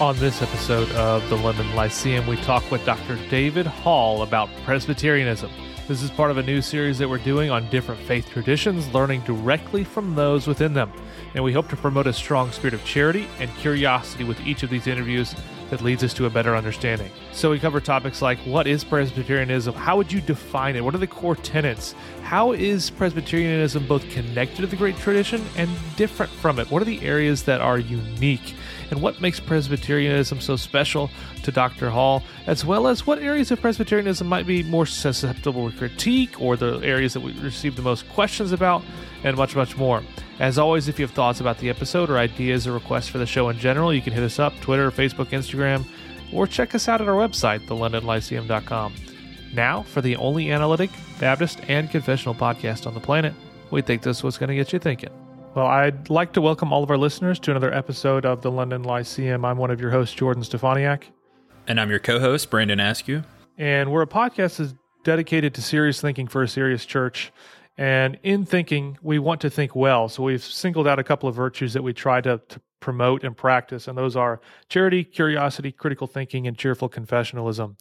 On this episode of the London Lyceum, we talk with Dr. David Hall about Presbyterianism. This is part of a new series that we're doing on different faith traditions, learning directly from those within them. And we hope to promote a strong spirit of charity and curiosity with each of these interviews that leads us to a better understanding. So we cover topics like what is Presbyterianism? How would you define it? What are the core tenets? How is Presbyterianism both connected to the great tradition and different from it? What are the areas that are unique? And what makes Presbyterianism so special to Dr. Hall, as well as what areas of Presbyterianism might be more susceptible to critique or the areas that we receive the most questions about, and much, much more. As always, if you have thoughts about the episode or ideas or requests for the show in general, you can hit us up Twitter, Facebook, Instagram, or check us out at our website, thelondonlyceum.com. Now, for the only analytic, Baptist, and confessional podcast on the planet, we think this was going to get you thinking. Well, I'd like to welcome all of our listeners to another episode of the London Lyceum. I'm one of your hosts, Jordan Steffaniak. And I'm your co host, Brandon Askew. And we're a podcast that's dedicated to serious thinking for a serious church. And in thinking, we want to think well. So we've singled out a couple of virtues that we try to, to promote and practice. And those are charity, curiosity, critical thinking, and cheerful confessionalism.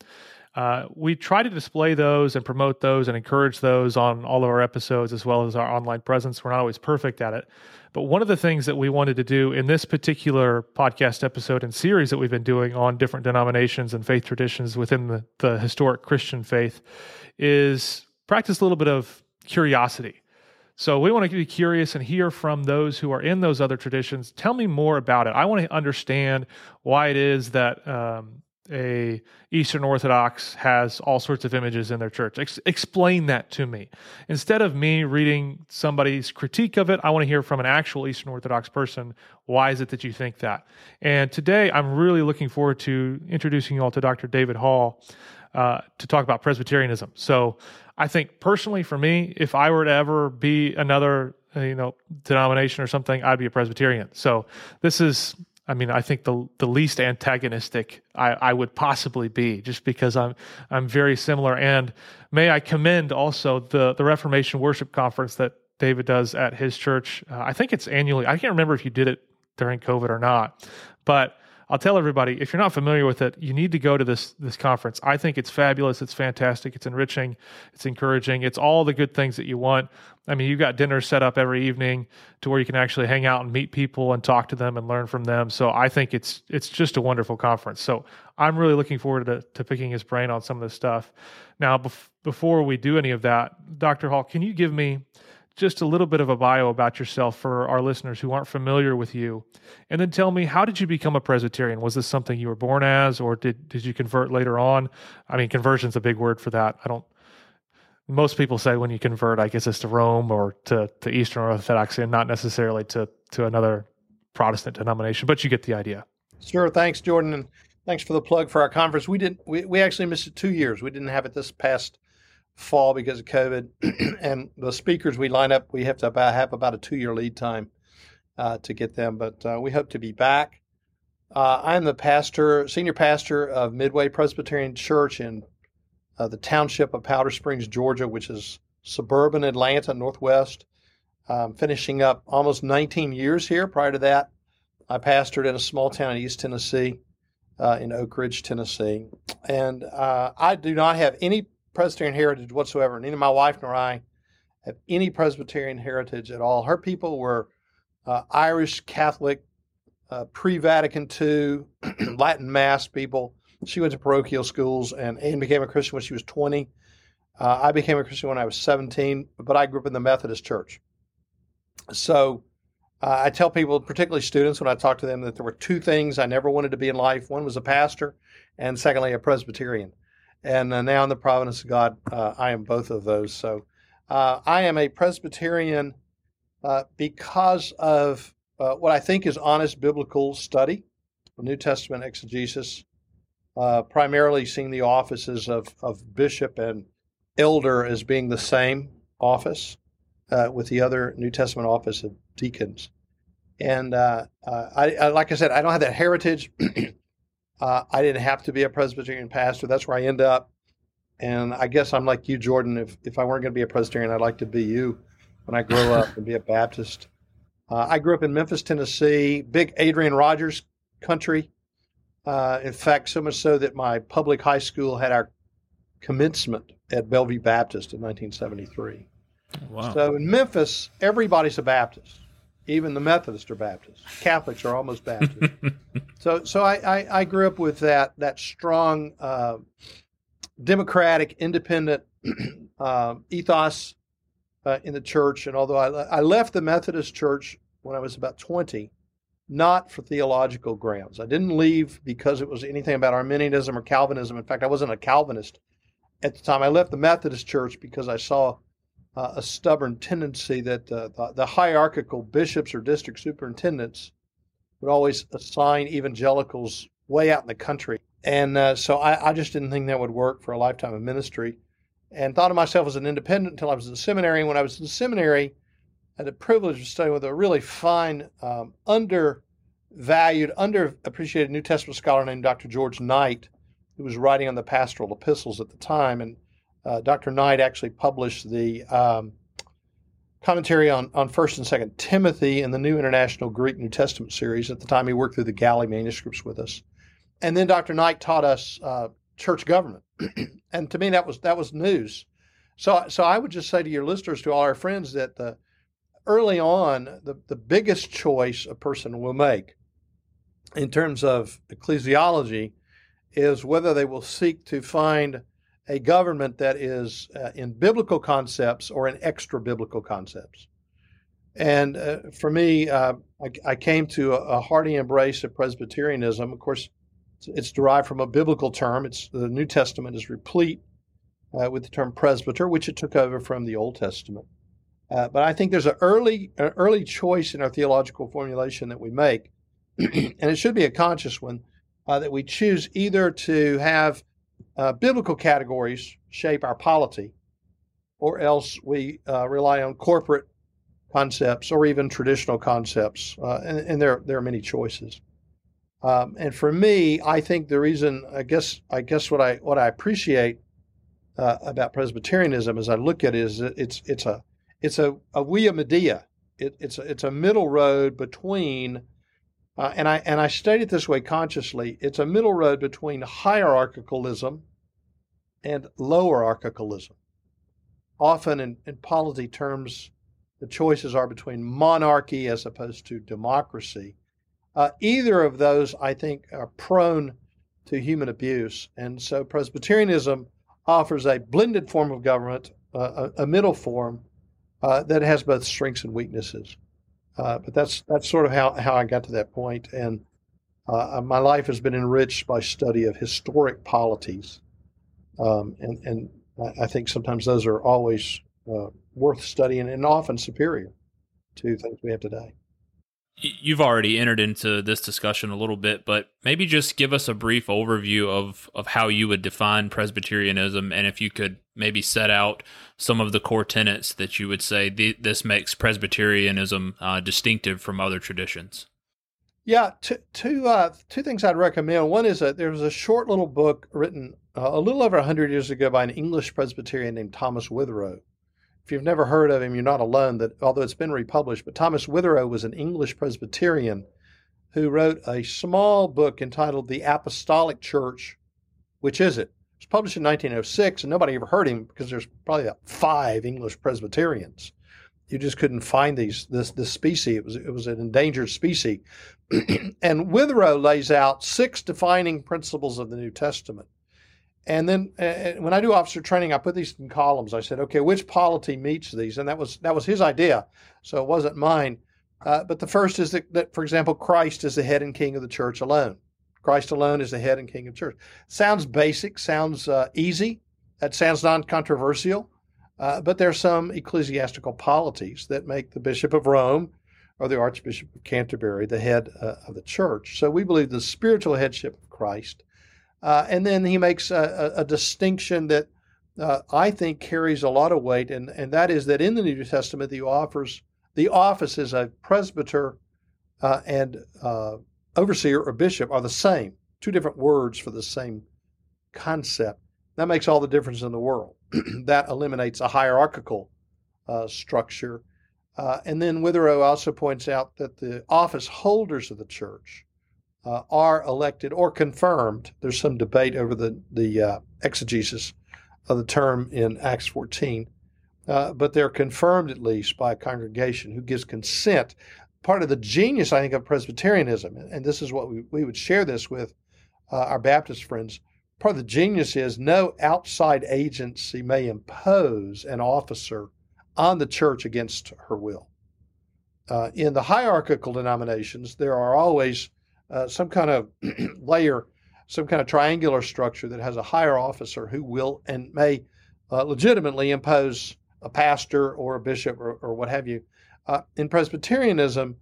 Uh, we try to display those and promote those and encourage those on all of our episodes as well as our online presence. We're not always perfect at it. But one of the things that we wanted to do in this particular podcast episode and series that we've been doing on different denominations and faith traditions within the, the historic Christian faith is practice a little bit of curiosity. So we want to be curious and hear from those who are in those other traditions. Tell me more about it. I want to understand why it is that um, a Eastern Orthodox has all sorts of images in their church. Ex- explain that to me. Instead of me reading somebody's critique of it, I want to hear from an actual Eastern Orthodox person. Why is it that you think that? And today, I'm really looking forward to introducing you all to Dr. David Hall uh, to talk about Presbyterianism. So, I think personally, for me, if I were to ever be another you know denomination or something, I'd be a Presbyterian. So this is I mean, I think the the least antagonistic I, I would possibly be, just because I'm I'm very similar. And may I commend also the the Reformation Worship Conference that David does at his church. Uh, I think it's annually. I can't remember if you did it during COVID or not, but I'll tell everybody if you're not familiar with it, you need to go to this this conference. I think it's fabulous. It's fantastic. It's enriching. It's encouraging. It's all the good things that you want. I mean, you've got dinners set up every evening to where you can actually hang out and meet people and talk to them and learn from them. So I think it's it's just a wonderful conference. So I'm really looking forward to, to picking his brain on some of this stuff. Now, bef- before we do any of that, Dr. Hall, can you give me just a little bit of a bio about yourself for our listeners who aren't familiar with you. And then tell me, how did you become a Presbyterian? Was this something you were born as, or did, did you convert later on? I mean, conversion's a big word for that. I don't, most people say when you convert, I guess it's to Rome or to, to Eastern Orthodoxy and not necessarily to, to another Protestant denomination, but you get the idea. Sure. Thanks, Jordan. And thanks for the plug for our conference. We didn't, we, we actually missed it two years. We didn't have it this past fall because of COVID. and the speakers we line up, we have to about, have about a two year lead time uh, to get them, but uh, we hope to be back. Uh, I'm the pastor, senior pastor of Midway Presbyterian Church in uh, the township of Powder Springs, Georgia, which is suburban Atlanta, Northwest. Finishing up almost 19 years here. Prior to that, I pastored in a small town in East Tennessee, uh, in Oak Ridge, Tennessee. And uh, I do not have any Presbyterian heritage whatsoever. Neither my wife nor I have any Presbyterian heritage at all. Her people were uh, Irish Catholic, uh, pre Vatican II, Latin Mass people. She went to parochial schools and, and became a Christian when she was 20. Uh, I became a Christian when I was 17, but I grew up in the Methodist Church. So uh, I tell people, particularly students, when I talk to them, that there were two things I never wanted to be in life. One was a pastor, and secondly, a Presbyterian and uh, now in the providence of God, uh, I am both of those. So uh, I am a Presbyterian uh, because of uh, what I think is honest biblical study, New Testament exegesis, uh, primarily seeing the offices of, of bishop and elder as being the same office with the other New Testament office of deacons. And I, I, like I said, I don't have that heritage. Uh, I didn't have to be a Presbyterian pastor. That's where I end up. And I guess I'm like you, Jordan. If, if I weren't going to be a Presbyterian, I'd like to be you when I grow up and be a Baptist. Uh, I grew up in Memphis, Tennessee, big Adrian Rogers country. Uh, in fact, so much so that my public high school had our commencement at Bellevue Baptist in 1973. Wow. So in Memphis, everybody's a Baptist. Even the Methodists are Baptists. Catholics are almost Baptist. so, so I, I, I, grew up with that that strong uh, democratic, independent uh, ethos uh, in the church. And although I, I left the Methodist Church when I was about 20, not for theological grounds. I didn't leave because it was anything about Arminianism or Calvinism. In fact, I wasn't a Calvinist at the time. I left the Methodist Church because I saw uh, a stubborn tendency that uh, the, the, hierarchical bishops or district superintendents would always assign evangelicals way out in the country. And uh, so I, I, just didn't think that would work for a lifetime of ministry and thought of myself as an independent until I was in seminary. And when I was in seminary, I had the privilege of studying with a really fine, um, undervalued, underappreciated New Testament scholar named Dr. George Knight, who was writing on the pastoral epistles at the time. And uh, Dr. Knight actually published the um, commentary on, on 1st and 2nd Timothy in the New International Greek New Testament series. At the time, he worked through the Galley manuscripts with us. And then Dr. Knight taught us uh, church government. and to me, that was that was news. So, so I would just say to your listeners, to all our friends, that the, early on, the, the biggest choice a person will make in terms of ecclesiology is whether they will seek to find a government that is uh, in biblical concepts or in extra biblical concepts. And uh, for me, uh, I, I, came to a, a, hearty embrace of Presbyterianism. Of course, it's, it's, derived from a biblical term. It's the New Testament is replete uh, with the term presbyter, which it took over from the Old Testament. Uh, but I think there's an early, an early choice in our theological formulation that we make, and it should be a conscious one, uh, that we choose either to have uh, biblical categories shape our polity, or else we uh, rely on corporate concepts or even traditional concepts, uh, and, and, there there are many choices. Um, and for me, I think the reason, I guess, I guess what I what I appreciate uh, about Presbyterianism as I look at it is it's it's a it's a, a via media. It, it's a, it's a middle road between uh, and I and I state it this way consciously. It's a middle road between hierarchicalism and lowerarchicalism. Often in, in polity terms, the choices are between monarchy as opposed to democracy. Uh, either of those, I think, are prone to human abuse. And so Presbyterianism offers a blended form of government, uh, a, a, middle form uh, that has both strengths and weaknesses. Uh, but that's that's sort of how, how I got to that point. And uh, my life has been enriched by study of historic polities, um, and and I think sometimes those are always uh, worth studying and often superior to things we have today. You've already entered into this discussion a little bit, but maybe just give us a brief overview of, of how you would define Presbyterianism, and if you could maybe set out some of the core tenets that you would say th- this makes Presbyterianism uh, distinctive from other traditions. Yeah, two, two, uh, two things I'd recommend. One is that there was a short little book written uh, a little over 100 years ago by an English Presbyterian named Thomas Witherow if you've never heard of him, you're not alone. That although it's been republished, but Thomas Witherow was an English Presbyterian who wrote a small book entitled "The Apostolic Church." Which is it? It was published in 1906, and nobody ever heard him because there's probably about five English Presbyterians. You just couldn't find these this this species. It was it was an endangered species. and Witherow lays out six defining principles of the New Testament and then uh, when I do officer training, I put these in columns. I said, okay, which polity meets these? And that was that was his idea, so it wasn't mine. Uh, but the first is that, that, for example, Christ is the head and king of the church alone. Christ alone is the head and king of church. Sounds basic, sounds uh, easy. That sounds non-controversial. Uh, but there are some ecclesiastical polities that make the Bishop of Rome or the Archbishop of Canterbury the head uh, of the church. So we believe the spiritual headship of Christ uh, and then he makes a, a, a distinction that uh, I think carries a lot of weight, and, and that is that in the New Testament, the offers the offices of presbyter uh, and overseer or bishop are the same, two different words for the same concept. That makes all the difference in the world. that eliminates a hierarchical uh, structure. Uh, and then Witherow also points out that the office holders of the church uh, are elected or confirmed. There's some debate over the the uh, exegesis of the term in Acts 14, uh, but they're confirmed at least by a congregation who gives consent. Part of the genius, I think, of Presbyterianism, and this is what we, we would share this with uh, our Baptist friends. Part of the genius is no outside agency may impose an officer on the church against her will. Uh, in the hierarchical denominations, there are always uh, some kind of layer, some kind of triangular structure that has a higher officer who will and may uh, legitimately impose a pastor or a bishop or, or what have you. Uh, in Presbyterianism,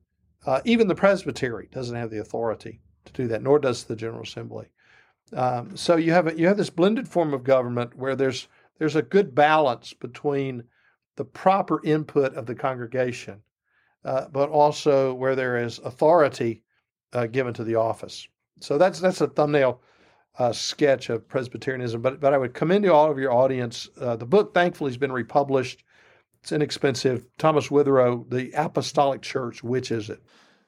uh, even the presbytery doesn't have the authority to do that, nor does the General Assembly. Um, so you have a, you have this blended form of government where there's there's a good balance between the proper input of the congregation, uh, but also where there is authority uh, given to the office. So that's that's a thumbnail uh, sketch of Presbyterianism. But but I would commend to all of your audience. Uh, the book, thankfully, has been republished. It's inexpensive. Thomas Witherow, The Apostolic Church. Which is it?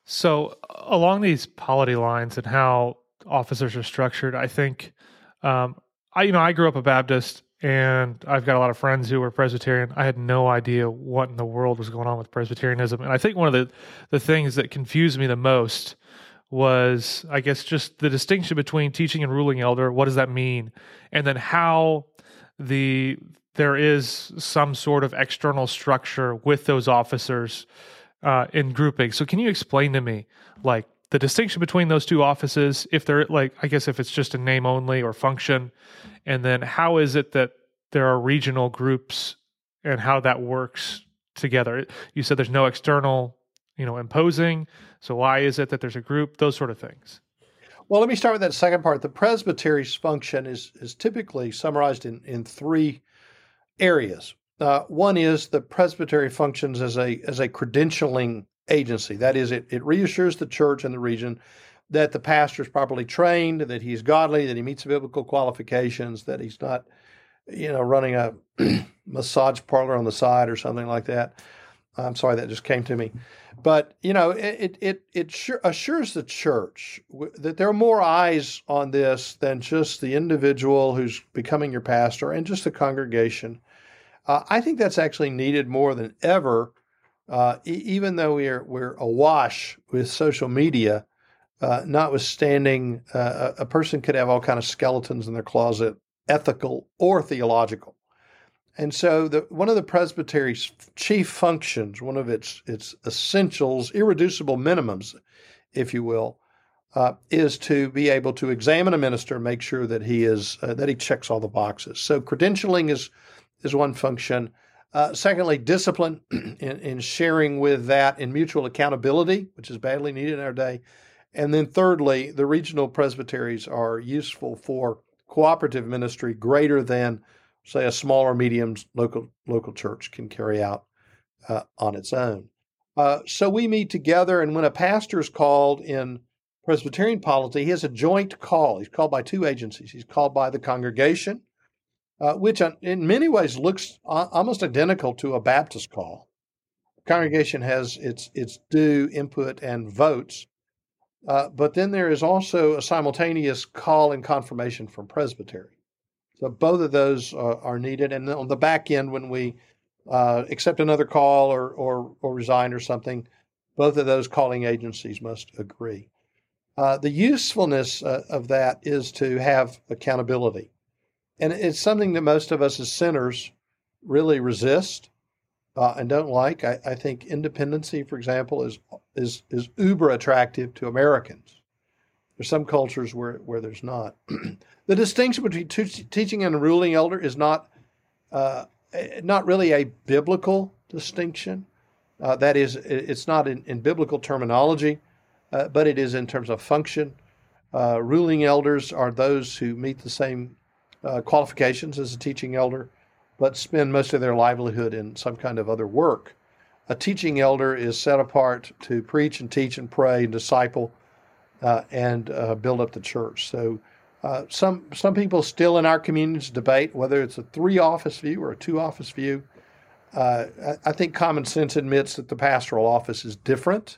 So along these polity lines and how officers are structured, I think. Um, I you know I grew up a Baptist and I've got a lot of friends who were Presbyterian. I had no idea what in the world was going on with Presbyterianism, and I think one of the the things that confused me the most was, I guess, just the distinction between teaching and ruling elder. What does that mean? And then how the there is some sort of external structure with those officers uh, in grouping. So, can you explain to me, like, the distinction between those two offices? If they're like, I guess, if it's just a name only or function, and then how is it that there are regional groups and how that works together? You said there's no external you know imposing so why is it that there's a group those sort of things well let me start with that second part the presbytery's function is is typically summarized in in three areas. Uh, one is the presbytery functions as a as a credentialing agency. That is it, it reassures the church and the region that the pastor is properly trained that he's godly that he meets biblical qualifications that he's not you know running a massage parlor on the side or something like that i'm sorry that just came to me but you know, it it it sure assures the church that there are more eyes on this than just the individual who's becoming your pastor and just the congregation. Uh, I think that's actually needed more than ever. Uh, e- even though we're we're awash with social media, uh, notwithstanding, uh, a person could have all kind of skeletons in their closet, ethical or theological. And so, the, one of the presbytery's chief functions, one of its its essentials, irreducible minimums, if you will, uh, is to be able to examine a minister, and make sure that he is uh, that he checks all the boxes. So, credentialing is is one function. Uh, secondly, discipline in, in sharing with that in mutual accountability, which is badly needed in our day. And then, thirdly, the regional presbyteries are useful for cooperative ministry greater than say a smaller medium local local church can carry out uh, on its own. Uh, so we meet together, and when a pastor is called in Presbyterian polity, he has a joint call. He's called by two agencies. He's called by the congregation, uh, which in many ways looks almost identical to a Baptist call. The congregation has its its due input and votes, uh, but then there is also a simultaneous call and confirmation from presbytery. So both of those uh, are needed. And on the back end, when we uh, accept another call or, or, or resign or something, both of those calling agencies must agree. Uh, the usefulness uh, of that is to have accountability. And it's something that most of us as sinners really resist uh, and don't like. I, I think independency, for example, is, is, is uber attractive to Americans. There's some cultures where, where there's not. the distinction between t- teaching and a ruling elder is not uh, not really a biblical distinction. Uh, that is, it's not in, in biblical terminology, uh, but it is in terms of function. Uh, ruling elders are those who meet the same uh, qualifications as a teaching elder, but spend most of their livelihood in some kind of other work. A teaching elder is set apart to preach and teach and pray and disciple uh, and uh, build up the church. So uh, some some people still in our communities debate whether it's a three office view or a two office view. Uh, I, I, think common sense admits that the pastoral office is different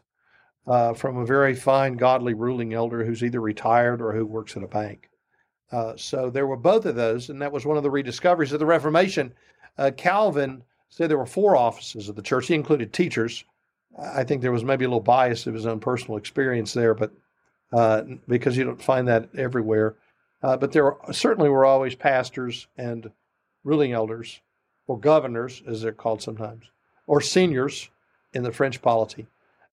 uh, from a very fine, godly ruling elder who's either retired or who works at a bank. Uh, so there were both of those, and that was one of the rediscoveries of the Reformation. Calvin said there were four offices of the church. He included teachers. I think there was maybe a little bias of his own personal experience there, but uh, because you don't find that everywhere. Uh, but there certainly were always pastors and ruling elders, or governors, as they're called sometimes, or seniors in the French polity,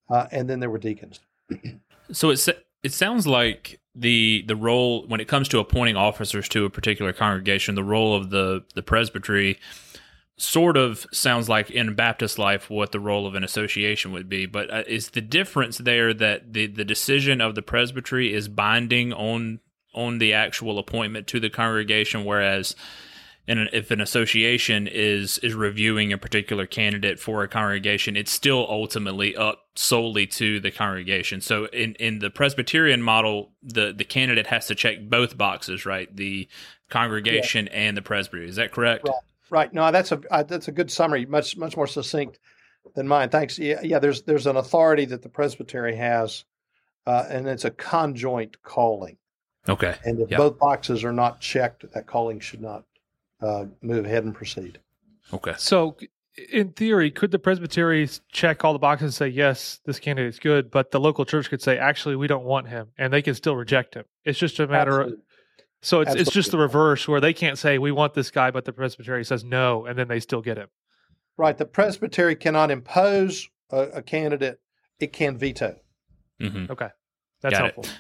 uh, and then there were deacons. so it it sounds like the the role when it comes to appointing officers to a particular congregation, the role of the the presbytery sort of sounds like in Baptist life what the role of an association would be. But uh, is the difference there that the the decision of the presbytery is binding on on the actual appointment to the congregation, whereas and if an association is is reviewing a particular candidate for a congregation, it's still ultimately up solely to the congregation. So in in the Presbyterian model, the the candidate has to check both boxes, right? The congregation yeah. and the presbytery. Is that correct? Right. Right. No, that's a uh, that's a good summary. Much much more succinct than mine. Thanks. Yeah, yeah. There's there's an authority that the presbytery has, uh, and it's a conjoint calling. Okay. And if yep. both boxes are not checked, that calling should not uh, move ahead and proceed. Okay. So, in theory, could the presbytery check all the boxes and say, yes, this candidate is good, but the local church could say, actually, we don't want him, and they can still reject him? It's just a matter Absolutely. of. So it's Absolutely. it's just the reverse where they can't say we want this guy, but the presbytery says no, and then they still get him. Right. The presbytery cannot impose a, a candidate; it can veto. Mm-hmm. Okay, that's Got helpful. It.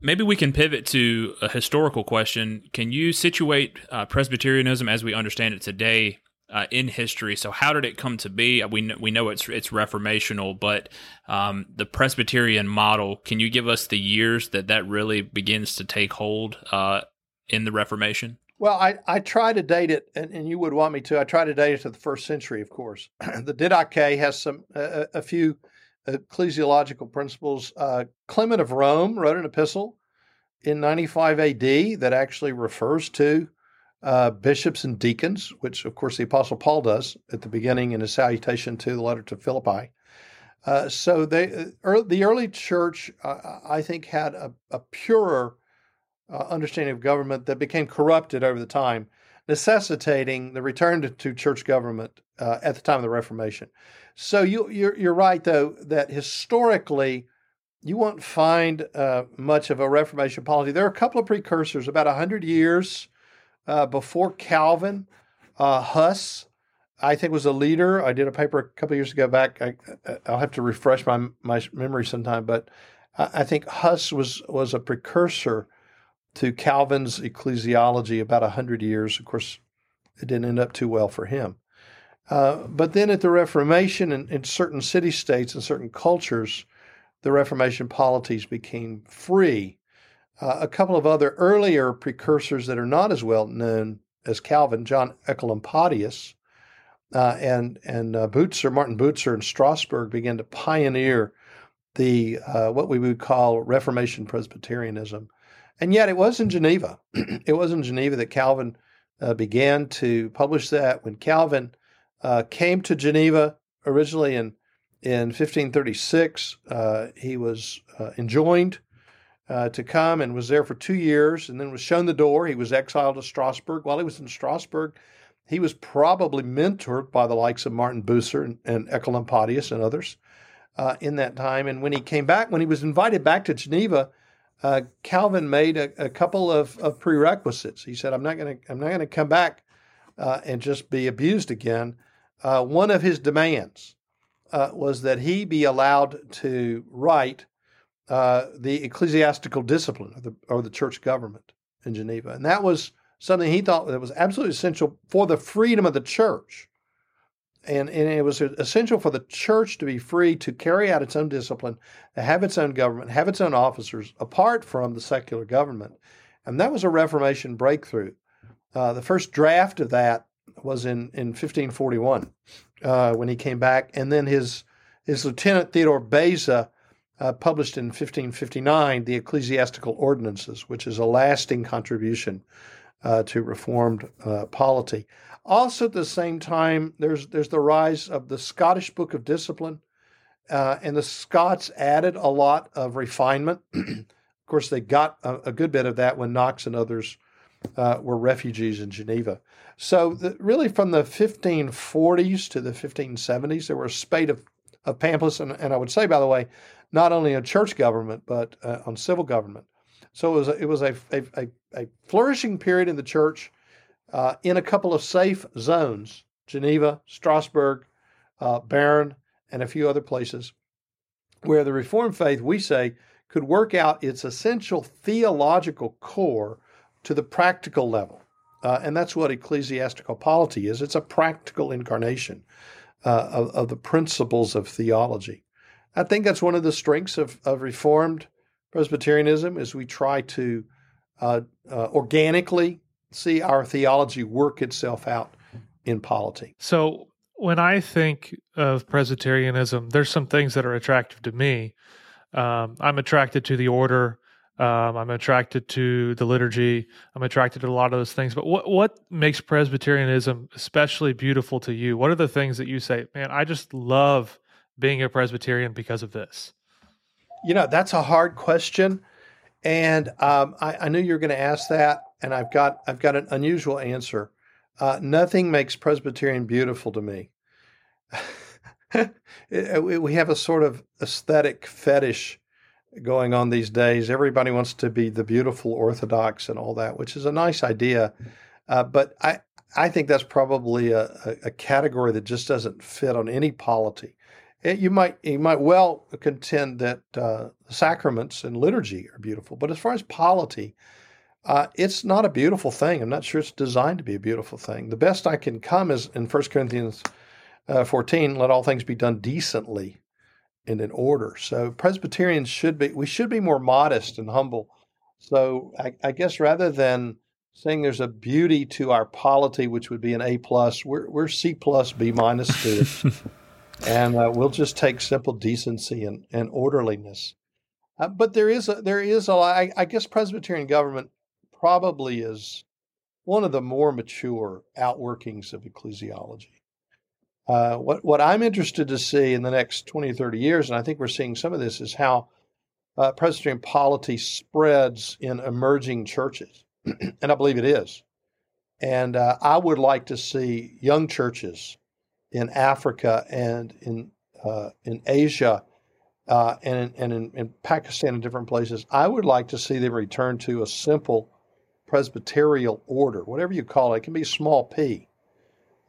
Maybe we can pivot to a historical question. Can you situate uh, Presbyterianism as we understand it today uh, in history? So, how did it come to be? We know, we know it's it's reformational, but um, the Presbyterian model. Can you give us the years that that really begins to take hold uh, in the Reformation? Well, I, I try to date it, and, and, you would want me to. I try to date it to the first century, of course. the Didache has some a, a few ecclesiological principles. Uh, Clement of Rome wrote an epistle in 95 AD that actually refers to uh, bishops and deacons, which of course the Apostle Paul does at the beginning in his salutation to the letter to Philippi. Uh, so they, er, the early church, uh, I think, had a, a purer uh, understanding of government that became corrupted over the time, necessitating the return to, to church government uh, at the time of the Reformation. So you, you're, you're right, though, that historically you won't find uh, much of a Reformation polity. There are a couple of precursors. About 100 years uh, before Calvin, uh, Huss, I think, was a leader. I did a paper a couple years ago back. I, will have to refresh my, my memory sometime, but I think Huss was, was a precursor to Calvin's ecclesiology about 100 years. Of course, it didn't end up too well for him. Uh, but then at the Reformation, in, in certain city states and certain cultures, the Reformation polities became free. Uh, a couple of other earlier precursors that are not as well known as Calvin, John Oecolampadius uh, and and uh, Bucer, Martin Bucer in Strasbourg began to pioneer the uh, what we would call Reformation Presbyterianism. And yet, it was in Geneva. it was in Geneva that Calvin uh, began to publish that. When Calvin uh, came to Geneva originally in, in 1536. Uh, he was enjoined uh, to come and was there for two years and then was shown the door. He was exiled to Strasbourg. While he was in Strasbourg, he was probably mentored by the likes of Martin Bucer and, and Oecolampadius and others uh, in that time. And when he came back, when he was invited back to Geneva, uh, Calvin made a, a couple of, of, prerequisites. He said, "I'm not going to I'm not going to come back uh, and just be abused again uh, one of his demands was that he be allowed to write uh, the ecclesiastical discipline or the, or the church government in Geneva. And that was something he thought that was absolutely essential for the freedom of the church. And, and it was essential for the church to be free to carry out its own discipline, to have its own government, have its own officers, apart from the secular government. And that was a Reformation breakthrough. Uh, the first draft of that was in, in 1541 uh, when he came back. And then his, his lieutenant, Theodore Beza, uh, published in 1559 the Ecclesiastical Ordinances, which is a lasting contribution uh, to Reformed uh, polity. Also, at the same time, there's, there's the rise of the Scottish Book of Discipline uh, and the Scots added a lot of refinement. of course, they got a, a, good bit of that when Knox and others uh, were refugees in Geneva. So, the, really, from the 1540s to the 1570s, there were a spate of, of pamphlets, and, and I would say, by the way, not only on church government but uh, on civil government. So it was a, it was a, a, a flourishing period in the church uh, in a couple of safe zones: Geneva, Strasbourg, uh, Bern, and a few other places, where the Reformed faith, we say, could work out its essential theological core to the practical level. Uh, and that's what ecclesiastical polity is it's a practical incarnation uh, of, of, the principles of theology. I think that's one of the strengths of, of Reformed Presbyterianism is we try to uh, uh organically see our theology work itself out in polity. So when I think of Presbyterianism, there's some things that are attractive to me. Um, I'm attracted to the order. Um, I'm attracted to the liturgy. I'm attracted to a lot of those things. But what what makes Presbyterianism especially beautiful to you? What are the things that you say, man? I just love being a Presbyterian because of this. You know, that's a hard question, and um, I, I, knew you were going to ask that, and I've got I've got an unusual answer. Uh, nothing makes Presbyterian beautiful to me. we have a sort of aesthetic fetish going on these days. Everybody wants to be the beautiful Orthodox and all that, which is a nice idea. Uh, but I, I think that's probably a, a, category that just doesn't fit on any polity. It, you might you might well contend that uh, sacraments and liturgy are beautiful, but as far as polity, uh, it's not a beautiful thing. I'm not sure it's designed to be a beautiful thing. The best I can come is in 1 Corinthians uh, 14, let all things be done decently and in order. So Presbyterians should be, we should be more modest and humble. So I, I guess rather than saying there's a beauty to our polity, which would be an A plus, we're, we're C plus, B minus. and uh, we'll just take simple decency and, and orderliness. Uh, but there is a, there is a I, I guess Presbyterian government probably is one of the more mature outworkings of ecclesiology. Uh, what what I'm interested to see in the next 20 or 30 years, and I think we're seeing some of this, is how uh, Presbyterian polity spreads in emerging churches, and I believe it is. And uh, I would like to see young churches in Africa and in uh, in Asia uh, and and in, in Pakistan and different places. I would like to see them return to a simple Presbyterial order, whatever you call it. It can be small p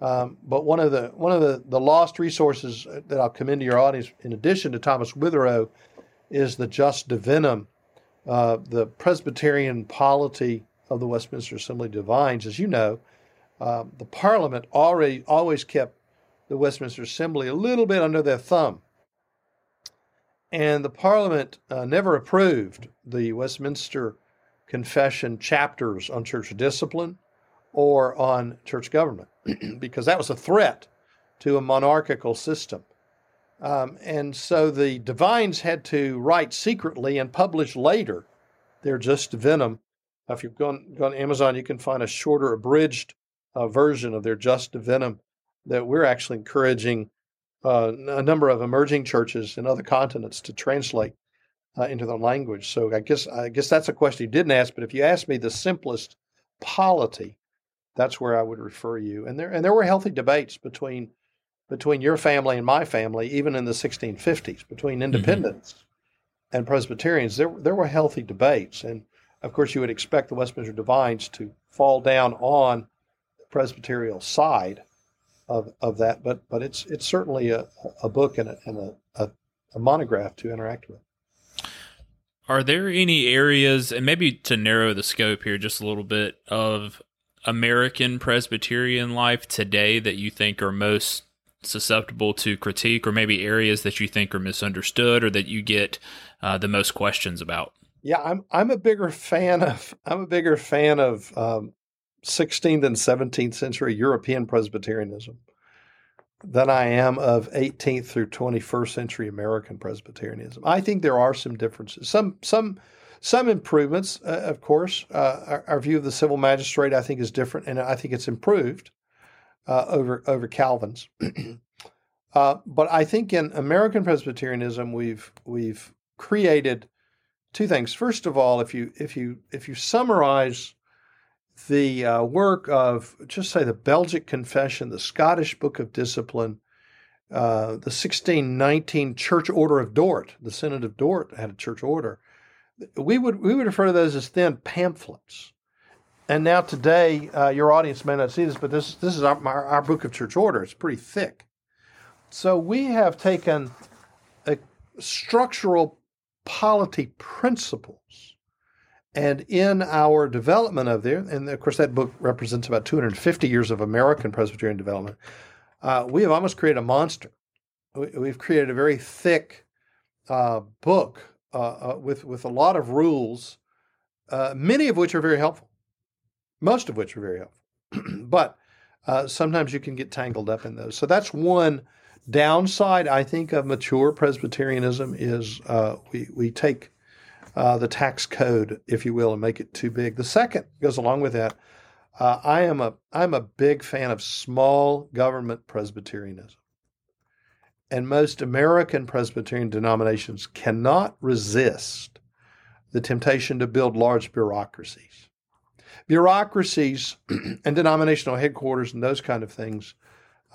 um, but one of the one of the, the lost resources that I'll commend to your audience, in addition to Thomas Witherow, is the Jus Divinum, uh, the Presbyterian polity of the Westminster Assembly Divines. As you know, uh, the Parliament already always kept the Westminster Assembly a little bit under their thumb, and the Parliament uh, never approved the Westminster Confession chapters on church discipline or on church government. because that was a threat to a monarchical system. Um, and so the divines had to write secretly and publish later their Jus Divinum. If you've gone, gone to Amazon, you can find a shorter, abridged uh, version of their Jus Divinum that we're actually encouraging uh, a number of emerging churches in other continents to translate uh, into their language. So I guess I guess that's a question you didn't ask. But if you ask me the simplest polity, that's where I would refer you. And there and there were healthy debates between between your family and my family, even in the 1650s, between mm-hmm. independents mm-hmm. and Presbyterians. There there were healthy debates, and of course, you would expect the Westminster Divines to fall down on the Presbyterial side of of that. But but it's it's certainly a, a book and, a, and a, a, a monograph to interact with. Are there any areas, and maybe to narrow the scope here just a little bit, of American Presbyterian life today that you think are most susceptible to critique, or maybe areas that you think are misunderstood or that you get uh, the most questions about? Yeah, I'm I'm a bigger fan of I'm a bigger fan of um, 16th and 17th century European Presbyterianism than I am of 18th through 21st century American Presbyterianism. I think there are some differences. Some some some improvements, uh, of course. Uh, our, our, view of the civil magistrate, I think, is different, and I think it's improved uh, over over Calvin's. Uh, but I think in American Presbyterianism, we've we've created two things. First of all, if you if you if you summarize the uh, work of just say the Belgic Confession, the Scottish Book of Discipline, uh, the 1619 Church Order of Dort, the Synod of Dort had a church order. We would we would refer to those as thin pamphlets. And now today, uh, your audience may not see this, but this this is our, our, our book of church order. It's pretty thick. So we have taken a structural polity principles, and in our development of there, and of course that book represents about 250 years of American Presbyterian development. Uh, we have almost created a monster. We, have created a very thick uh, book uh, uh, with with a lot of rules, uh, many of which are very helpful, most of which are very helpful, but uh, sometimes you can get tangled up in those. So that's one downside I think of mature Presbyterianism is we we take the tax code, if you will, and make it too big. The second goes along with that. I am a I'm a big fan of small government Presbyterianism and most American Presbyterian denominations cannot resist the temptation to build large bureaucracies. Bureaucracies and denominational headquarters and those kind of things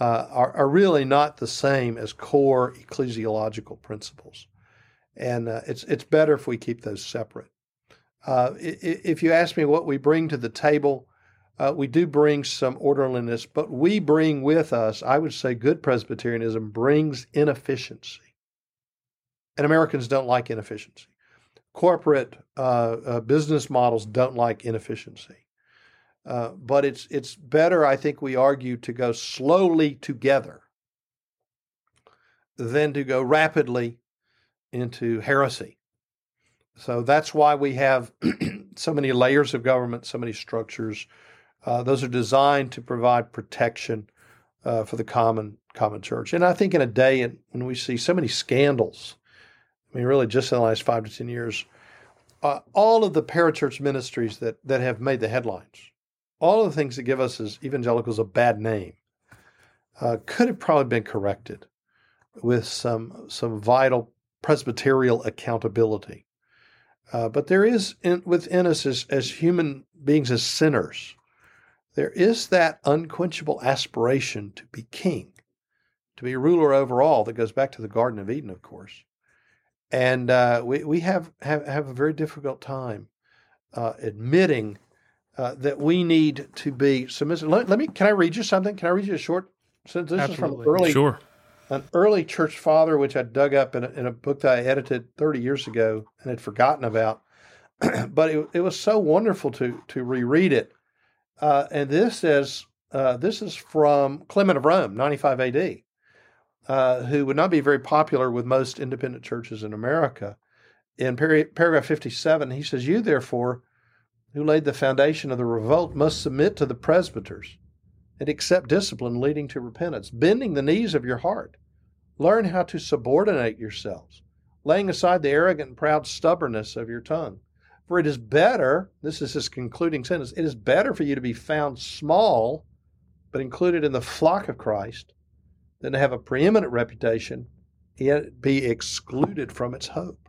uh, are, are, really not the same as core ecclesiological principles. And uh, it's, it's better if we keep those separate. Uh, if you ask me what we bring to the table, uh, we do bring some orderliness, but we bring with us, I would say, good Presbyterianism brings inefficiency. And Americans don't like inefficiency. Corporate uh, uh, business models don't like inefficiency. Uh, but it's it's better, I think, we argue to go slowly together than to go rapidly into heresy. So that's why we have so many layers of government, so many structures, uh, those are designed to provide protection uh, for the common common church. And I think in a day when we see so many scandals, I mean, really just in the last five to ten years, uh, all of the parachurch ministries that that have made the headlines, all of the things that give us as evangelicals a bad name, uh, could have probably been corrected with some some vital presbyterial accountability. Uh, but there is in, within us as, as human beings, as sinners, there is that unquenchable aspiration to be king, to be ruler over all that goes back to the Garden of Eden, of course. And uh, we, we have, have, have a very difficult time uh, admitting uh, that we need to be submissive. Let, let, me, can I read you something? Can I read you a short sentence? This Absolutely. is from early, sure. An early church father, which I dug up in a, in a book that I edited 30 years ago and had forgotten about. but it, it was so wonderful to, to reread it uh, and this is uh, this is from Clement of Rome, 95 AD, uh, who would not be very popular with most independent churches in America. In par- paragraph 57, he says, "You therefore, who laid the foundation of the revolt, must submit to the presbyters and accept discipline leading to repentance, bending the knees of your heart. Learn how to subordinate yourselves, laying aside the arrogant and proud stubbornness of your tongue." For it is better, this is his concluding sentence, it is better for you to be found small, but included in the flock of Christ, than to have a preeminent reputation, yet be excluded from its hope.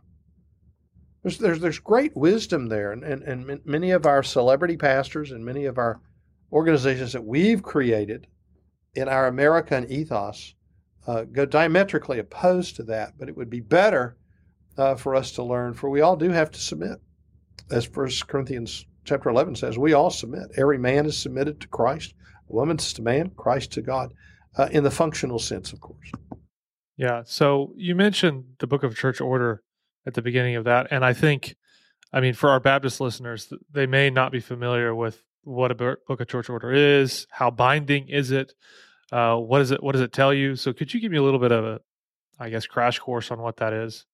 There's, there's, there's great wisdom there, and, and, and many of our celebrity pastors and many of our organizations that we've created in our American ethos uh, go diametrically opposed to that, but it would be better uh, for us to learn, for we all do have to submit as First Corinthians chapter 11 says, we all submit. Every man is submitted to Christ, a woman's to man, Christ to God, uh, in the functional sense, of course. Yeah. So you mentioned the Book of Church Order at the beginning of that, and I think, I mean, for our Baptist listeners, they may not be familiar with what a Book of Church Order is. How binding is it? Uh, what is it? What does it tell you? So could you give me a little bit of a, I guess, crash course on what that is?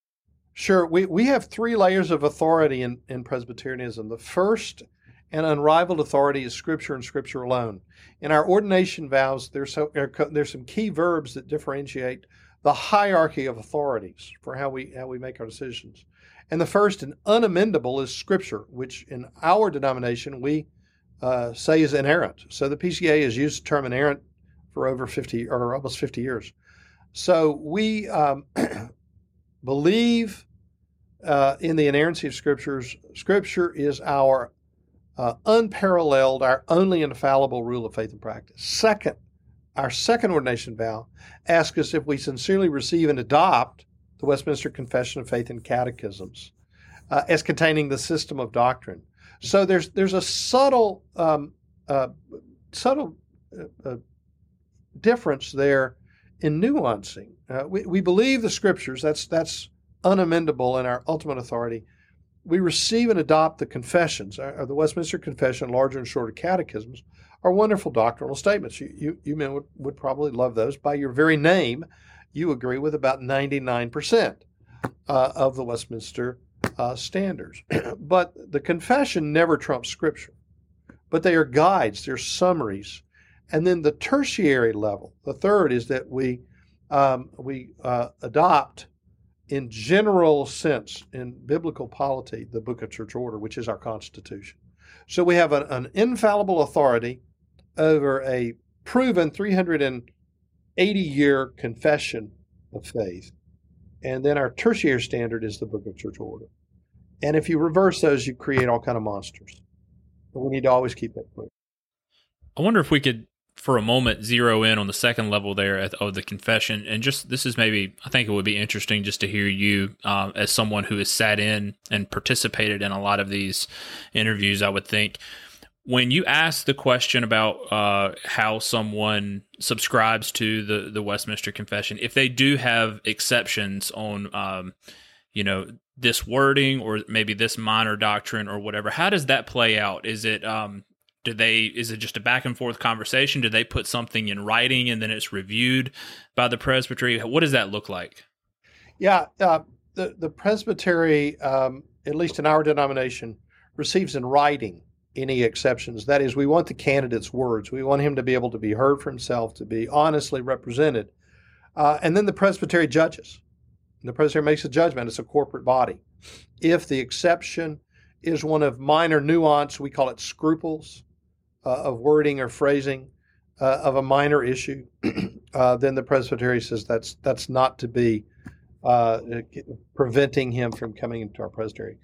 Sure. We, we have three layers of authority in, in Presbyterianism. The first and unrivaled authority is Scripture and Scripture alone. In our ordination vows, there's, so, there's some key verbs that differentiate the hierarchy of authorities for how we, how we make our decisions. And the first and unamendable is Scripture, which in our denomination we uh, say is inerrant. So the PCA has used the term inerrant for over 50 or almost 50 years. So we um, believe uh, in the inerrancy of scriptures. Scripture is our uh, unparalleled, our only infallible rule of faith and practice. Second, our second ordination vow asks us if we sincerely receive and adopt the Westminster Confession of Faith and Catechisms uh, as containing the system of doctrine. So there's there's a subtle um, uh, subtle uh, uh difference there in nuancing. Uh, we, we believe the scriptures. That's that's unamendable in our ultimate authority. We receive and adopt the confessions, or the Westminster Confession, larger and shorter catechisms, are wonderful doctrinal statements. You, you, you men would, would probably love those. By your very name, you agree with about 99% uh, of the Westminster uh, standards. but the confession never trumps Scripture. But they are guides, they're summaries. And then the tertiary level, the third is that we, um, we uh, adopt in general sense, in biblical polity, the Book of Church Order, which is our Constitution. So we have an, infallible authority over a proven 380 year confession of faith. And then our tertiary standard is the Book of Church Order. And if you reverse those, you create all kind of monsters. But we need to always keep that clear. I wonder if we could for a moment zero in on the second level there at, of the confession and just this is maybe i think it would be interesting just to hear you uh, as someone who has sat in and participated in a lot of these interviews i would think when you ask the question about uh, how someone subscribes to the, the westminster confession if they do have exceptions on um, you know this wording or maybe this minor doctrine or whatever how does that play out? Is it um, do they is it just a back and forth conversation? Do they put something in writing and then it's reviewed by the presbytery? What does that look like? Yeah uh, the the presbytery um, at least in our denomination receives in writing any exceptions. That is we want the candidate's words. We want him to be able to be heard for himself to be honestly represented. Uh, and then the presbytery judges the presbytery makes a judgment it's a corporate body if the exception is one of minor nuance we call it scruples uh, of wording or phrasing uh, of a minor issue, uh, then the presbytery says that's that's not to be uh, preventing him from coming into our presbytery.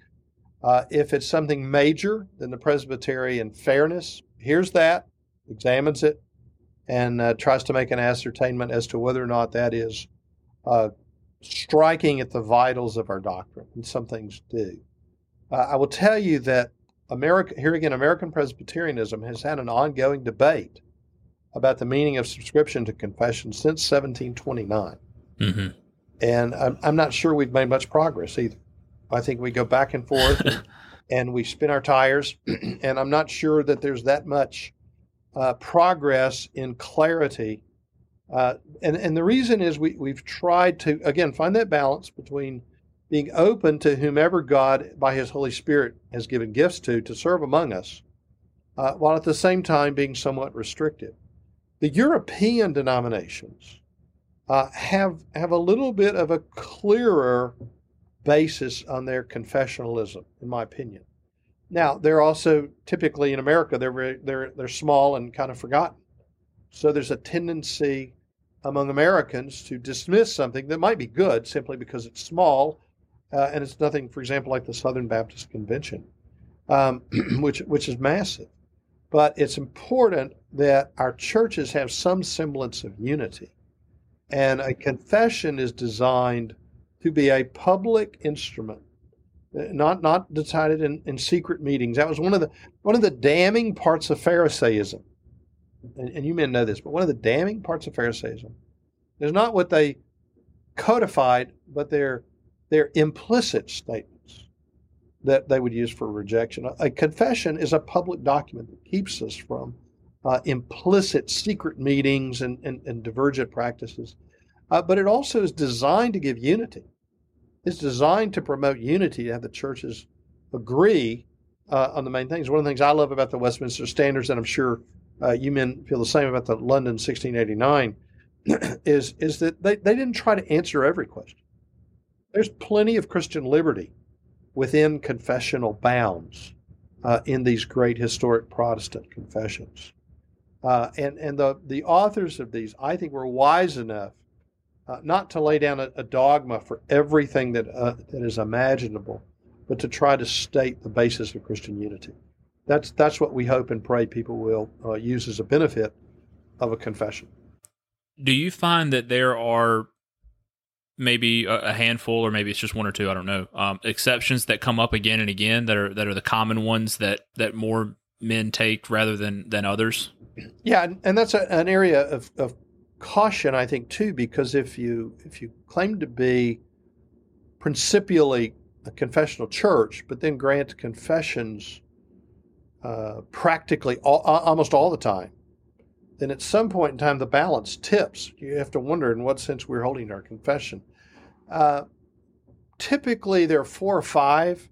Uh, if it's something major, then the presbytery, in fairness, hears that, examines it, and uh, tries to make an ascertainment as to whether or not that is striking at the vitals of our doctrine. And some things do. I will tell you that America, here again, American Presbyterianism has had an ongoing debate about the meaning of subscription to confession since 1729. Mm-hmm. And I'm, I'm, not sure we've made much progress either. I think we go back and forth and, and, we spin our tires, and I'm not sure that there's that much uh, progress in clarity. Uh, and, and the reason is we, we've tried to, again, find that balance between being open to whomever God, by His Holy Spirit, has given gifts to, to serve among us, uh, while at the same time being somewhat restrictive. The European denominations uh, have, have a little bit of a clearer basis on their confessionalism, in my opinion. Now, they're also typically in America, they're, very, they're, they're small and kind of forgotten. So there's a tendency among Americans to dismiss something that might be good simply because it's small uh, and it's nothing, for example, like the Southern Baptist Convention, um, which which is massive. But it's important that our churches have some semblance of unity, and a confession is designed to be a public instrument, not not decided in, in secret meetings. That was one of the one of the damning parts of Pharisaism, and, and you men know this. But one of the damning parts of Pharisaism is not what they codified, but their they're implicit statements that they would use for rejection. A, confession is a public document that keeps us from uh, implicit secret meetings and, and, and divergent practices. Uh, but it also is designed to give unity. It's designed to promote unity, to have the churches agree uh, on the main things. One of the things I love about the Westminster Standards, and I'm sure uh, you men feel the same about the London 1689, is, is that they, they didn't try to answer every question. There's plenty of Christian liberty within confessional bounds uh, in these great historic Protestant confessions. Uh, and and the, the authors of these, I think, were wise enough uh, not to lay down a, a, dogma for everything that uh, that is imaginable, but to try to state the basis of Christian unity. That's that's what we hope and pray people will uh, use as a benefit of a confession. Do you find that there are maybe a, handful, or maybe it's just one or two, I don't know, um, exceptions that come up again and again that are that are the common ones that that more men take rather than than others? Yeah, and that's a, an area of, of caution, I think, too, because if you if you claim to be principially a confessional church, but then grant confessions uh, practically all, almost all the time, then at some point in time the balance tips. You have to wonder in what sense we're holding our confession. Uh, typically, there are four or five.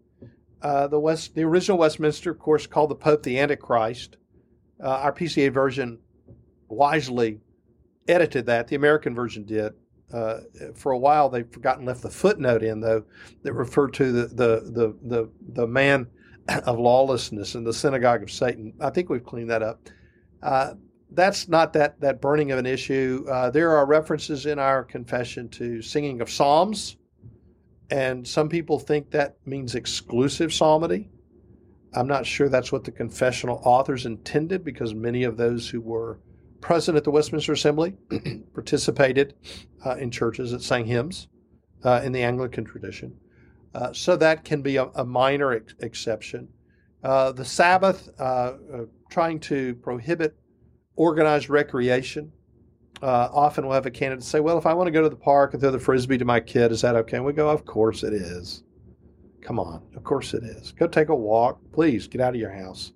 Uh, the West, the original Westminster, of course, called the Pope the Antichrist. Uh, our PCA version wisely edited that. The American version did. Uh, for a while, they've forgotten left the footnote in though that referred to the the the the, the man of lawlessness and the synagogue of Satan. I think we've cleaned that up. Uh, that's not that that burning of an issue. Uh, there are references in our confession to singing of psalms, and some people think that means exclusive psalmody. I'm not sure that's what the confessional authors intended because many of those who were present at the Westminster Assembly, participated uh, in churches that sang hymns uh, in the Anglican tradition. Uh, so that can be a, a minor ex- exception. Uh, the Sabbath, uh, uh, trying to prohibit organized recreation. often we'll have a candidate say, Well, if I want to go to the park and throw the frisbee to my kid, is that okay? And we go, Of course it is. Come on, of course it is. Go take a walk. Please get out of your house.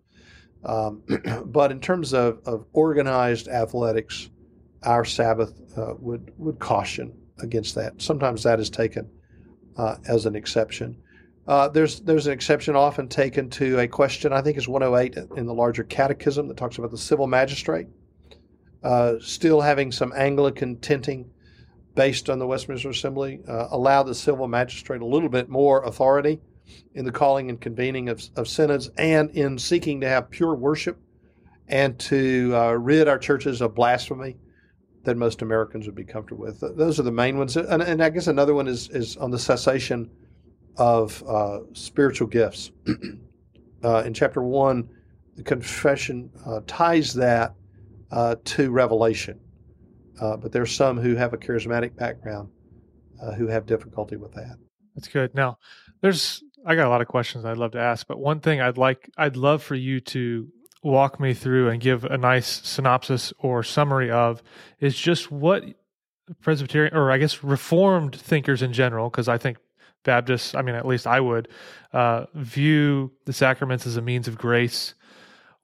Um, but in terms of, of organized athletics, our Sabbath uh, would would caution against that. Sometimes that is taken uh, as an exception. Uh, there's there's an exception often taken to a question I think is 108 in the larger catechism that talks about the civil magistrate uh, still having some Anglican tinting based on the Westminster Assembly uh, allow the civil magistrate a little bit more authority in the calling and convening of, of synods and in seeking to have pure worship and to uh, rid our churches of blasphemy that most Americans would be comfortable with. Those are the main ones. And, and I guess another one is, is on the cessation of uh, spiritual gifts. uh, in chapter one, the confession uh, ties that uh, to revelation. Uh, but there's some who have a charismatic background who have difficulty with that. That's good. Now, there's I got a lot of questions I'd love to ask, but one thing I'd like I'd love for you to walk me through and give a nice synopsis or summary of is just what Presbyterian or I guess Reformed thinkers in general, because I think Baptists, I mean, at least I would, uh, view the sacraments as a means of grace.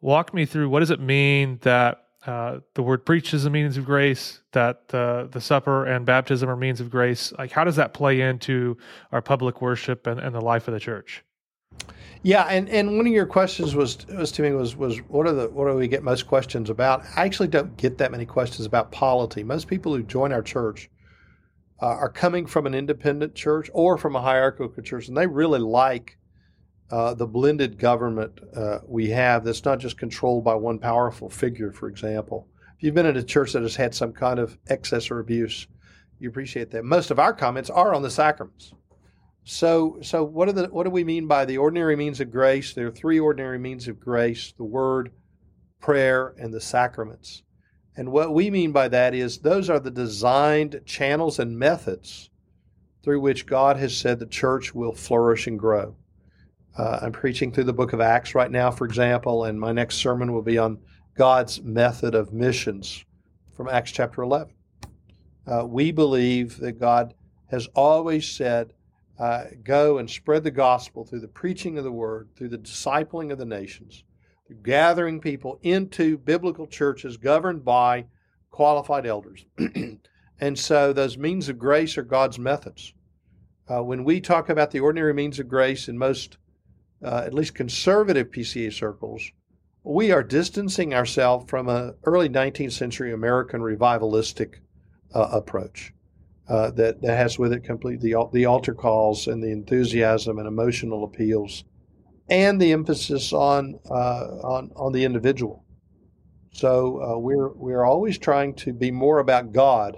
Walk me through what does it mean that uh, the word preach is a means of grace, that the the supper and baptism are means of grace. Like, how does that play into our public worship and, and the life of the church? Yeah, and, and one of your questions was was to me was was what are the what do we get most questions about? I actually don't get that many questions about polity. Most people who join our church uh, are coming from an independent church or from a hierarchical church, and they really like uh, the blended government uh, we have that's not just controlled by one powerful figure, for example. If you've been in a church that has had some kind of excess or abuse, you appreciate that. Most of our comments are on the sacraments. So, so what, are the, what do we mean by the ordinary means of grace? There are three ordinary means of grace the word, prayer, and the sacraments. And what we mean by that is those are the designed channels and methods through which God has said the church will flourish and grow. Uh, I'm preaching through the book of Acts right now, for example, and my next sermon will be on God's method of missions from Acts chapter 11. Uh, we believe that God has always said, uh, Go and spread the gospel through the preaching of the word, through the discipling of the nations, through gathering people into biblical churches governed by qualified elders. and so those means of grace are God's methods. Uh, when we talk about the ordinary means of grace in most uh, at least conservative PCA circles, we are distancing ourselves from an early 19th century American revivalistic uh, approach uh, that, that has with it complete the, the altar calls and the enthusiasm and emotional appeals and the emphasis on, uh, on, on the individual. So uh, we're, we're always trying to be more about God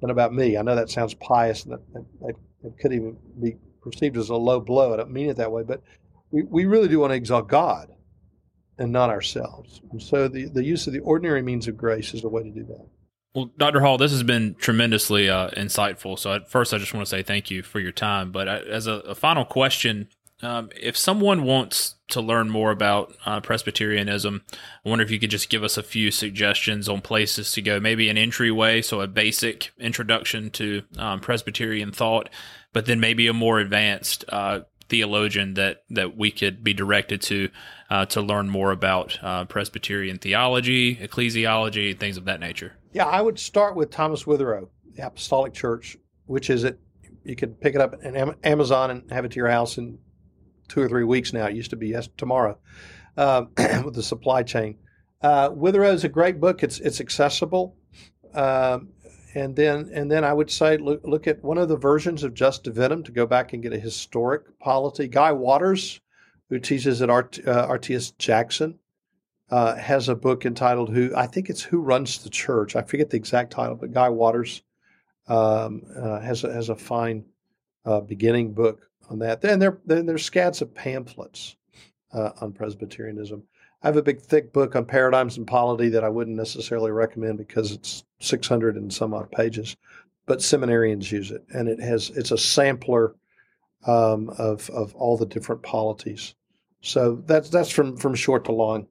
than about me. I know that sounds pious and that, that, that could even be perceived as a low blow. I don't mean it that way, but we, we really do want to exalt God and not ourselves. And so the, the use of the ordinary means of grace is a way to do that. Well, Dr. Hall, this has been tremendously uh, insightful. So, at first, I just want to say thank you for your time. But uh, as a, a final question, um, if someone wants to learn more about uh, Presbyterianism, I wonder if you could just give us a few suggestions on places to go, maybe an entryway, so a basic introduction to um, Presbyterian thought, but then maybe a more advanced uh, theologian that that we could be directed to uh, to learn more about uh, Presbyterian theology, ecclesiology, things of that nature. Yeah, I would start with Thomas Witherow, the Apostolic Church, which is it. You can pick it up on Amazon and have it to your house in two or three weeks now. It used to be yes tomorrow uh, with the supply chain. Uh, Witherow is a great book. It's it's accessible, um, and then and then I would say look look at one of the versions of Jus Divinum to go back and get a historic polity. Guy Waters, who teaches at Art, uh, RTS Jackson, uh, has a book entitled "Who." I think it's "Who Runs the Church." I forget the exact title, but Guy Waters um, uh, has a, has a fine uh, beginning book on that. Then there then there's scads of pamphlets uh, on Presbyterianism. I have a big thick book on paradigms and polity that I wouldn't necessarily recommend because it's 600 and some odd pages, but seminarians use it, and it has it's a sampler um, of of all the different polities. So that's that's from from short to long,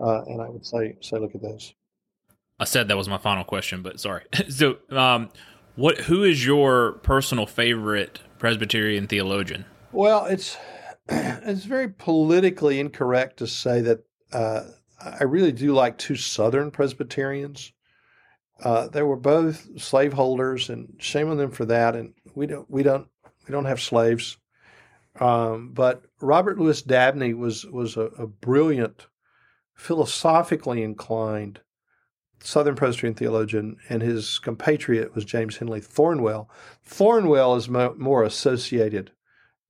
uh, and I would say say look at those. I said that was my final question, but sorry. so, um, what who is your personal favorite Presbyterian theologian? Well, it's it's very politically incorrect to say that. Uh, I really do like two Southern Presbyterians. Uh, they were both slaveholders, and shame on them for that. And we don't we don't we don't have slaves. Um, but Robert Louis Dabney was was a, a brilliant, philosophically inclined Southern Presbyterian theologian, and his compatriot was James Henley Thornwell. Thornwell is mo- more associated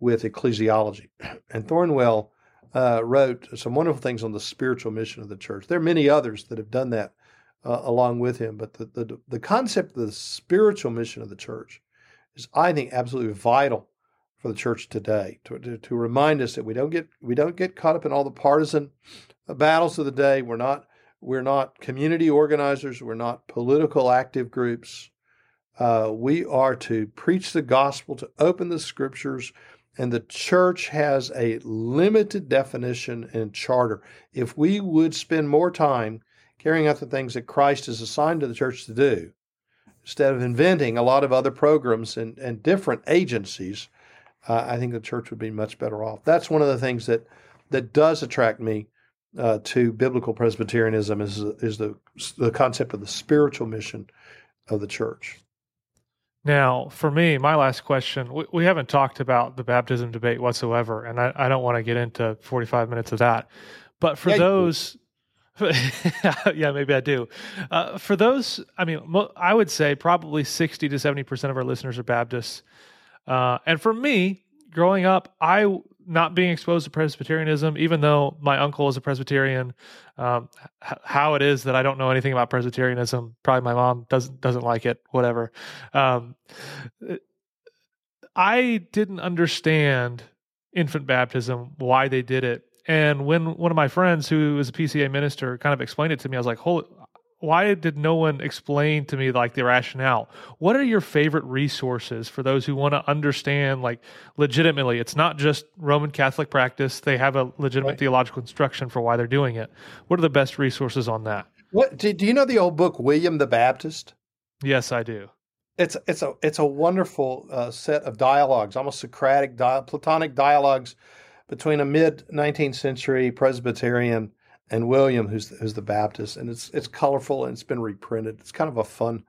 with ecclesiology, and Thornwell uh, wrote some wonderful things on the spiritual mission of the church. There are many others that have done that uh, along with him, but the, the the concept of the spiritual mission of the church is, I think, absolutely vital for the church today to, to, to remind us that we don't get we don't get caught up in all the partisan battles of the day. We're not we're not community organizers. We're not political active groups. Uh, we are to preach the gospel, to open the scriptures, and the church has a limited definition and charter. If we would spend more time carrying out the things that Christ has assigned to the church to do, instead of inventing a lot of other programs and, and different agencies, uh, I think the church would be much better off. That's one of the things that that does attract me uh, to biblical Presbyterianism is is the the concept of the spiritual mission of the church. Now, for me, my last question: we, we haven't talked about the baptism debate whatsoever, and I, I don't want to get into forty five minutes of that. But for yeah, those, yeah, maybe I do. Uh, for those, I mean, mo- I would say probably sixty to seventy percent of our listeners are Baptists, uh, and for me, growing up, I not being exposed to Presbyterianism, even though my uncle is a Presbyterian, um, h- how it is that I don't know anything about Presbyterianism. Probably my mom doesn't doesn't like it. Whatever. Um, I didn't understand infant baptism, why they did it, and when one of my friends who is a PCA minister kind of explained it to me, I was like, "Holy, why did no one explain to me like the rationale? What are your favorite resources for those who want to understand like legitimately? It's not just roman catholic practice. They have a legitimate right. theological instruction for why they're doing it. What are the best resources on that? What do, do you know the old book william the baptist? Yes i do. It's it's a it's a wonderful uh, set of dialogues almost socratic di- platonic dialogues between a mid 19th century presbyterian and William, who's who's the Baptist, and it's it's colorful and it's been reprinted. It's kind of a fun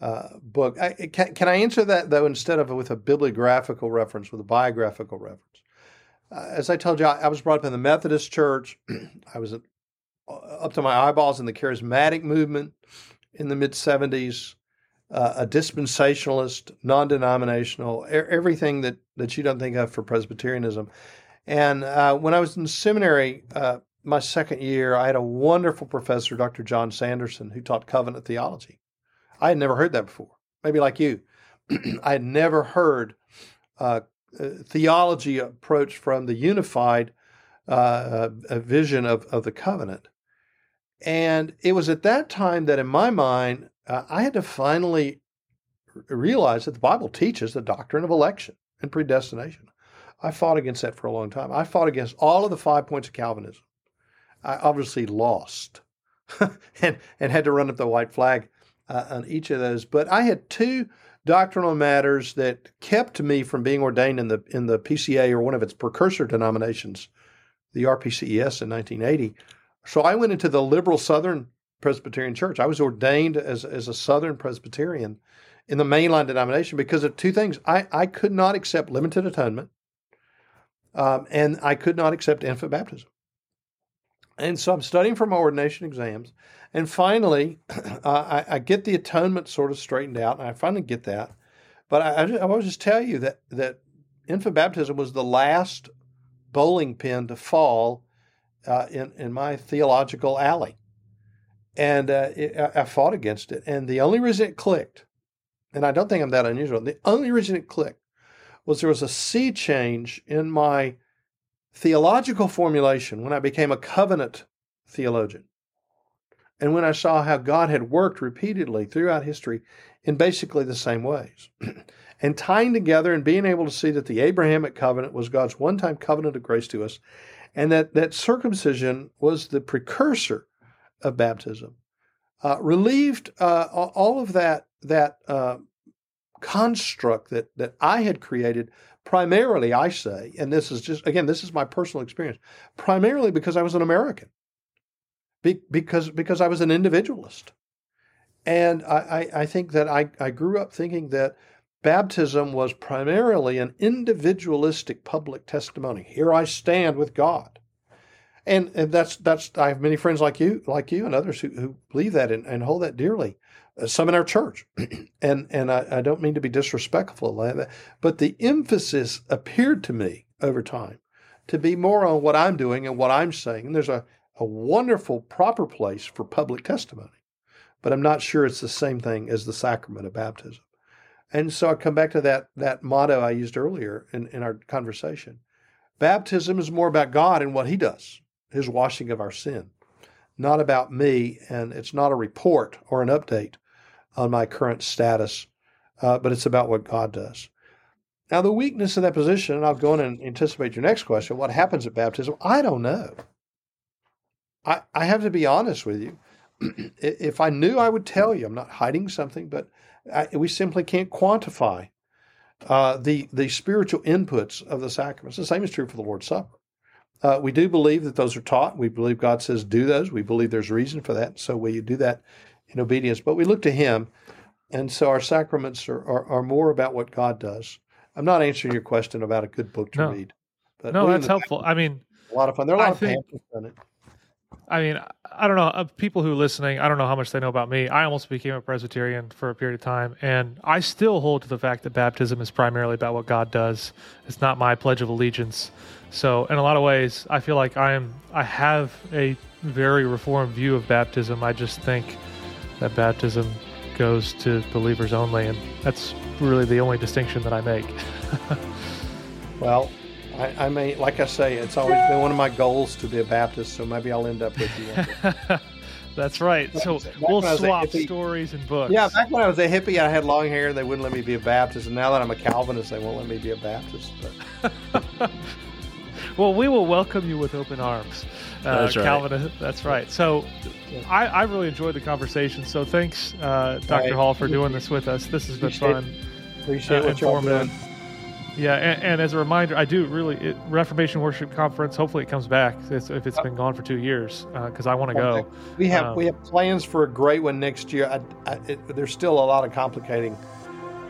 uh, book. I, can, can I answer that though instead of with a bibliographical reference, with a biographical reference? Uh, as I told you, I, I, was brought up in the Methodist Church. I was uh, up to my eyeballs in the charismatic movement in the mid '70s. Uh, a dispensationalist, non-denominational, er- everything that that you don't think of for Presbyterianism. And uh, when I was in seminary, uh, my second year, I had a wonderful professor, Dr. John Sanderson, who taught covenant theology. I had never heard that before. maybe like you, I had never heard uh, theology approach from the unified uh, vision of, of the covenant. And it was at that time that, in my mind, uh, I had to finally realize that the Bible teaches the doctrine of election and predestination. I fought against that for a long time. I fought against all of the five points of Calvinism. I obviously lost and, and had to run up the white flag uh, on each of those. But I had two doctrinal matters that kept me from being ordained in the in the PCA or one of its precursor denominations, the RPCES in 1980. So I went into the liberal Southern Presbyterian Church. I was ordained as as a Southern Presbyterian in the mainline denomination because of two things. I, I could not accept limited atonement, um, and I could not accept infant baptism. And so I'm studying for my ordination exams. And finally, I, I, get the atonement sort of straightened out, and I finally get that. But I, I, I will just tell you that, that infant baptism was the last bowling pin to fall uh, in, in my theological alley. And uh, it, I fought against it. And the only reason it clicked, and I don't think I'm that unusual, the only reason it clicked was there was a sea change in my theological formulation when I became a covenant theologian. And when I saw how God had worked repeatedly throughout history in basically the same ways. and tying together and being able to see that the Abrahamic covenant was God's one time covenant of grace to us, and that, that circumcision was the precursor of baptism, uh, relieved uh, all of that, that uh, construct that, that I had created primarily, I say, and this is just, again, this is my personal experience, primarily because I was an American, Be, because, because I was an individualist. And I, I, I think that I, I grew up thinking that baptism was primarily an individualistic public testimony. Here I stand with God. And, and that's that's I have many friends like you like you and others who, who believe that and, and hold that dearly. Some in our church. and and I, I, don't mean to be disrespectful, but the emphasis appeared to me over time to be more on what I'm doing and what I'm saying. And there's a, a wonderful, proper place for public testimony, but I'm not sure it's the same thing as the sacrament of baptism. And so I come back to that, that motto I used earlier in, in our conversation. Baptism is more about God and what He does, His washing of our sin, not about me, and it's not a report or an update on my current status, uh, but it's about what God does. Now, the weakness of that position, and I'll go on and anticipate your next question what happens at baptism? I don't know. I, I have to be honest with you. if I knew, I would tell you. I'm not hiding something, but I, we simply can't quantify uh, the, the spiritual inputs of the sacraments. The same is true for the Lord's Supper. Uh, we do believe that those are taught. We believe God says do those. We believe there's reason for that. So will you do that in obedience. But we look to Him, and so our sacraments are, are, are more about what God does. I'm not answering your question about a good book to no. read. But no, that's helpful. I mean, a lot of fun. There are a lot I of think, on it. I mean, I don't know. Uh, people who are listening, I don't know how much they know about me. I almost became a Presbyterian for a period of time, and I still hold to the fact that baptism is primarily about what God does. It's not my pledge of allegiance. So, in a lot of ways, I feel like I am. I have a very reformed view of baptism. I just think that baptism goes to believers only, and that's really the only distinction that I make. well, I, I, may, like I say, it's always been one of my goals to be a Baptist, so maybe I'll end up with you. That's right. So we'll swap stories and books. Yeah, back when I was a hippie, I had long hair, and they wouldn't let me be a Baptist. And now that I'm a Calvinist, they won't let me be a Baptist. well, we will welcome you with open arms. Uh, that's right. Calvin, that's right. So I, I, really enjoyed the conversation. So thanks, uh, Dr. Right. Hall, for doing this with us. This has been appreciate, fun. Appreciate uh, what you're doing. Yeah, and, and, as a reminder, I do really it, Reformation Worship Conference. Hopefully, it comes back if it's been gone for two years because uh, I want to go. We have um, we have plans for a great one next year. I, I, it, there's still a lot of complicating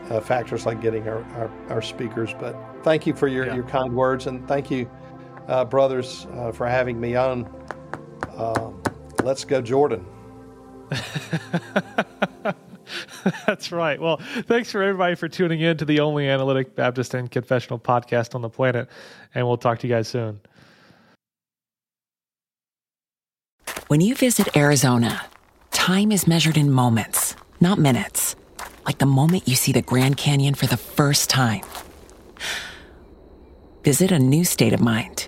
uh, factors like getting our, our, our, speakers, but thank you for your, yeah. your kind words and thank you, uh, brothers, uh, for having me on. Um, let's go, Jordan. That's right. Well, thanks for everybody for tuning in to the only analytic Baptist and confessional podcast on the planet. And we'll talk to you guys soon. When you visit Arizona, time is measured in moments, not minutes. like the moment you see the Grand Canyon for the first time. Visit a new state of mind.